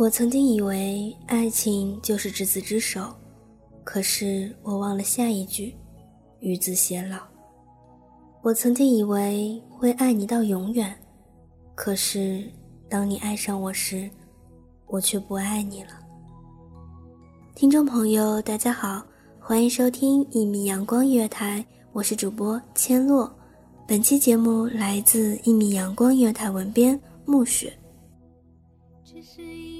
我曾经以为爱情就是执子之手，可是我忘了下一句，与子偕老。我曾经以为会爱你到永远，可是当你爱上我时，我却不爱你了。听众朋友，大家好，欢迎收听一米阳光音乐台，我是主播千落。本期节目来自一米阳光音乐台文编暮雪。只是因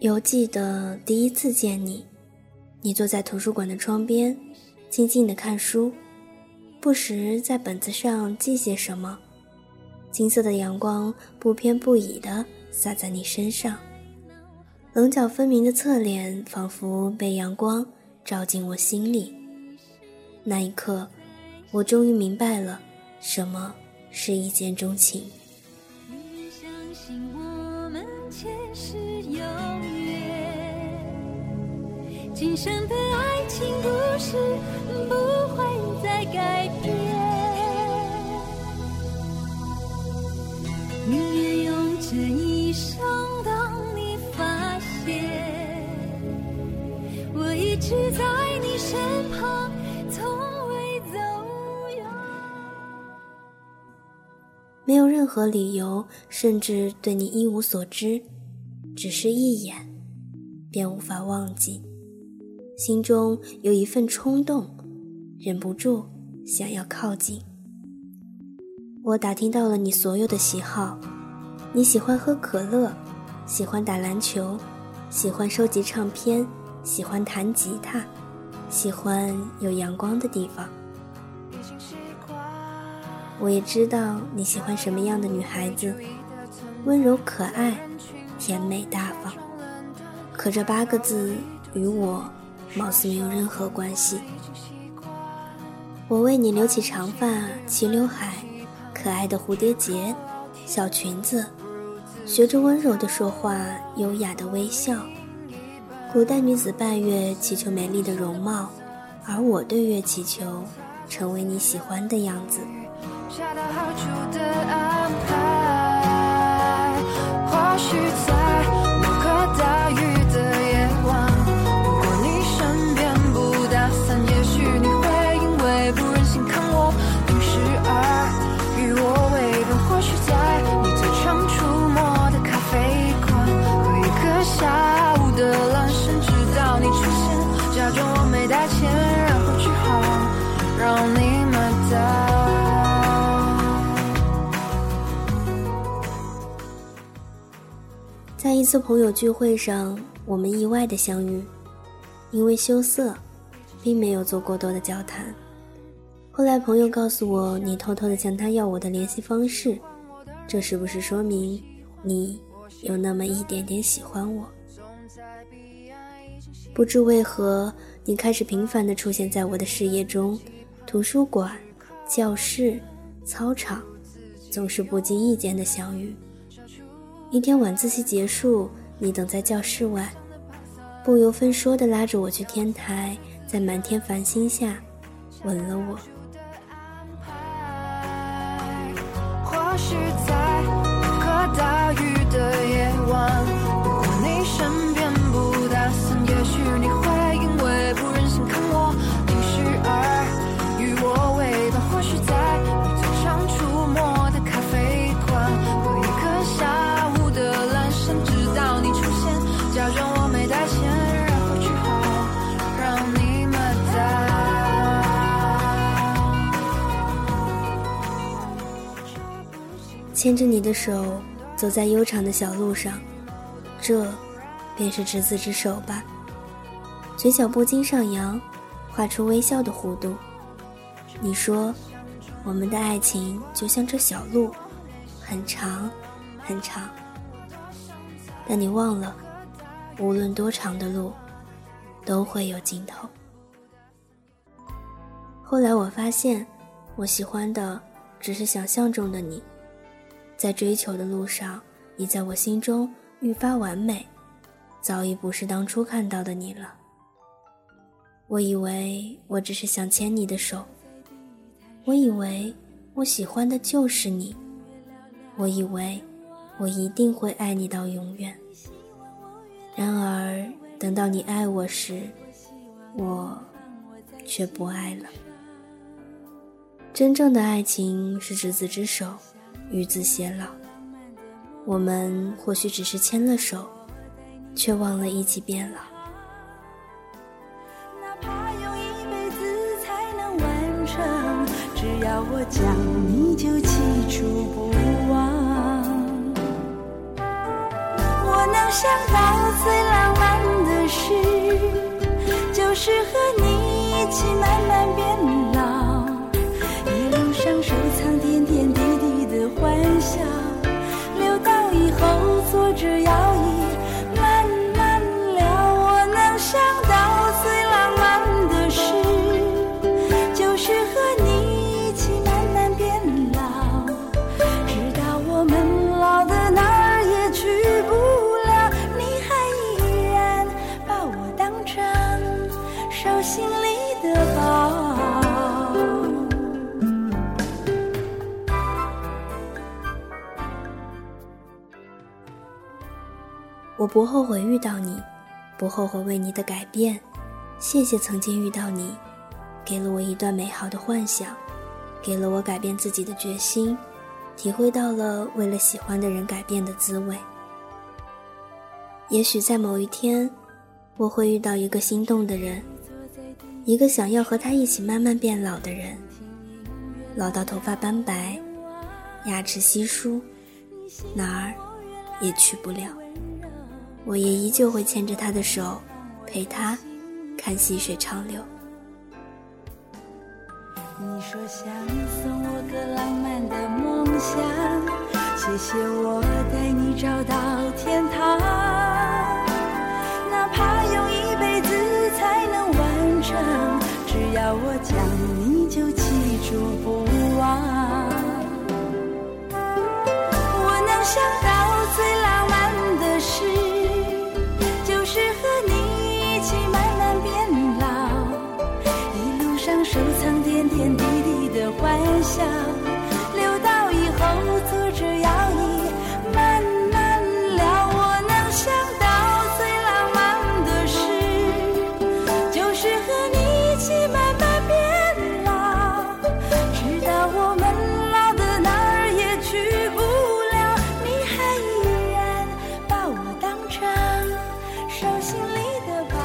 犹记得第一次见你，你坐在图书馆的窗边，静静的看书，不时在本子上记些什么。金色的阳光不偏不倚地洒在你身上，棱角分明的侧脸仿佛被阳光照进我心里。那一刻，我终于明白了什么是一见钟情。前世有缘，今生的爱情故事不会再改变。没有任何理由，甚至对你一无所知，只是一眼，便无法忘记。心中有一份冲动，忍不住想要靠近。我打听到了你所有的喜好，你喜欢喝可乐，喜欢打篮球，喜欢收集唱片，喜欢弹吉他，喜欢有阳光的地方。我也知道你喜欢什么样的女孩子，温柔可爱，甜美大方。可这八个字与我貌似没有任何关系。我为你留起长发、齐刘海、可爱的蝴蝶结、小裙子，学着温柔的说话，优雅的微笑。古代女子拜月祈求美丽的容貌，而我对月祈求成为你喜欢的样子。恰到好处的一次朋友聚会上，我们意外的相遇，因为羞涩，并没有做过多的交谈。后来朋友告诉我，你偷偷的向他要我的联系方式，这是不是说明你有那么一点点喜欢我？不知为何，你开始频繁的出现在我的视野中，图书馆、教室、操场，总是不经意间的相遇。一天晚自习结束，你等在教室外，不由分说的拉着我去天台，在满天繁星下，吻了我。或许在牵着你的手，走在悠长的小路上，这便是执子之手吧。嘴角不禁上扬，画出微笑的弧度。你说，我们的爱情就像这小路，很长，很长。但你忘了，无论多长的路，都会有尽头。后来我发现，我喜欢的只是想象中的你。在追求的路上，你在我心中愈发完美，早已不是当初看到的你了。我以为我只是想牵你的手，我以为我喜欢的就是你，我以为我一定会爱你到永远。然而，等到你爱我时，我却不爱了。真正的爱情是执子之手。与子偕老，我们或许只是牵了手，却忘了一起变老。哪怕用一辈子才能完成，只要我讲，你就记住不忘。我能想到最浪漫的事，就是和你一起慢慢变老，不后悔遇到你，不后悔为你的改变。谢谢曾经遇到你，给了我一段美好的幻想，给了我改变自己的决心，体会到了为了喜欢的人改变的滋味。也许在某一天，我会遇到一个心动的人，一个想要和他一起慢慢变老的人，老到头发斑白，牙齿稀疏，哪儿也去不了。我也依旧会牵着他的手，陪他看细水长流。你说想送我个浪漫的梦想，谢谢我带你找到天堂。手心里的宝。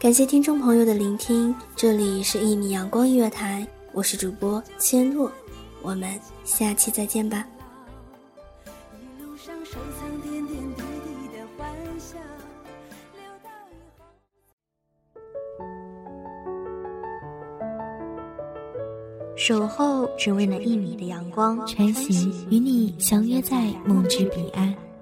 感谢听众朋友的聆听，这里是一米阳光音乐台，我是主播千落，我们下期再见吧。守候只为那一米的阳光，晨行与你相约在梦之彼岸。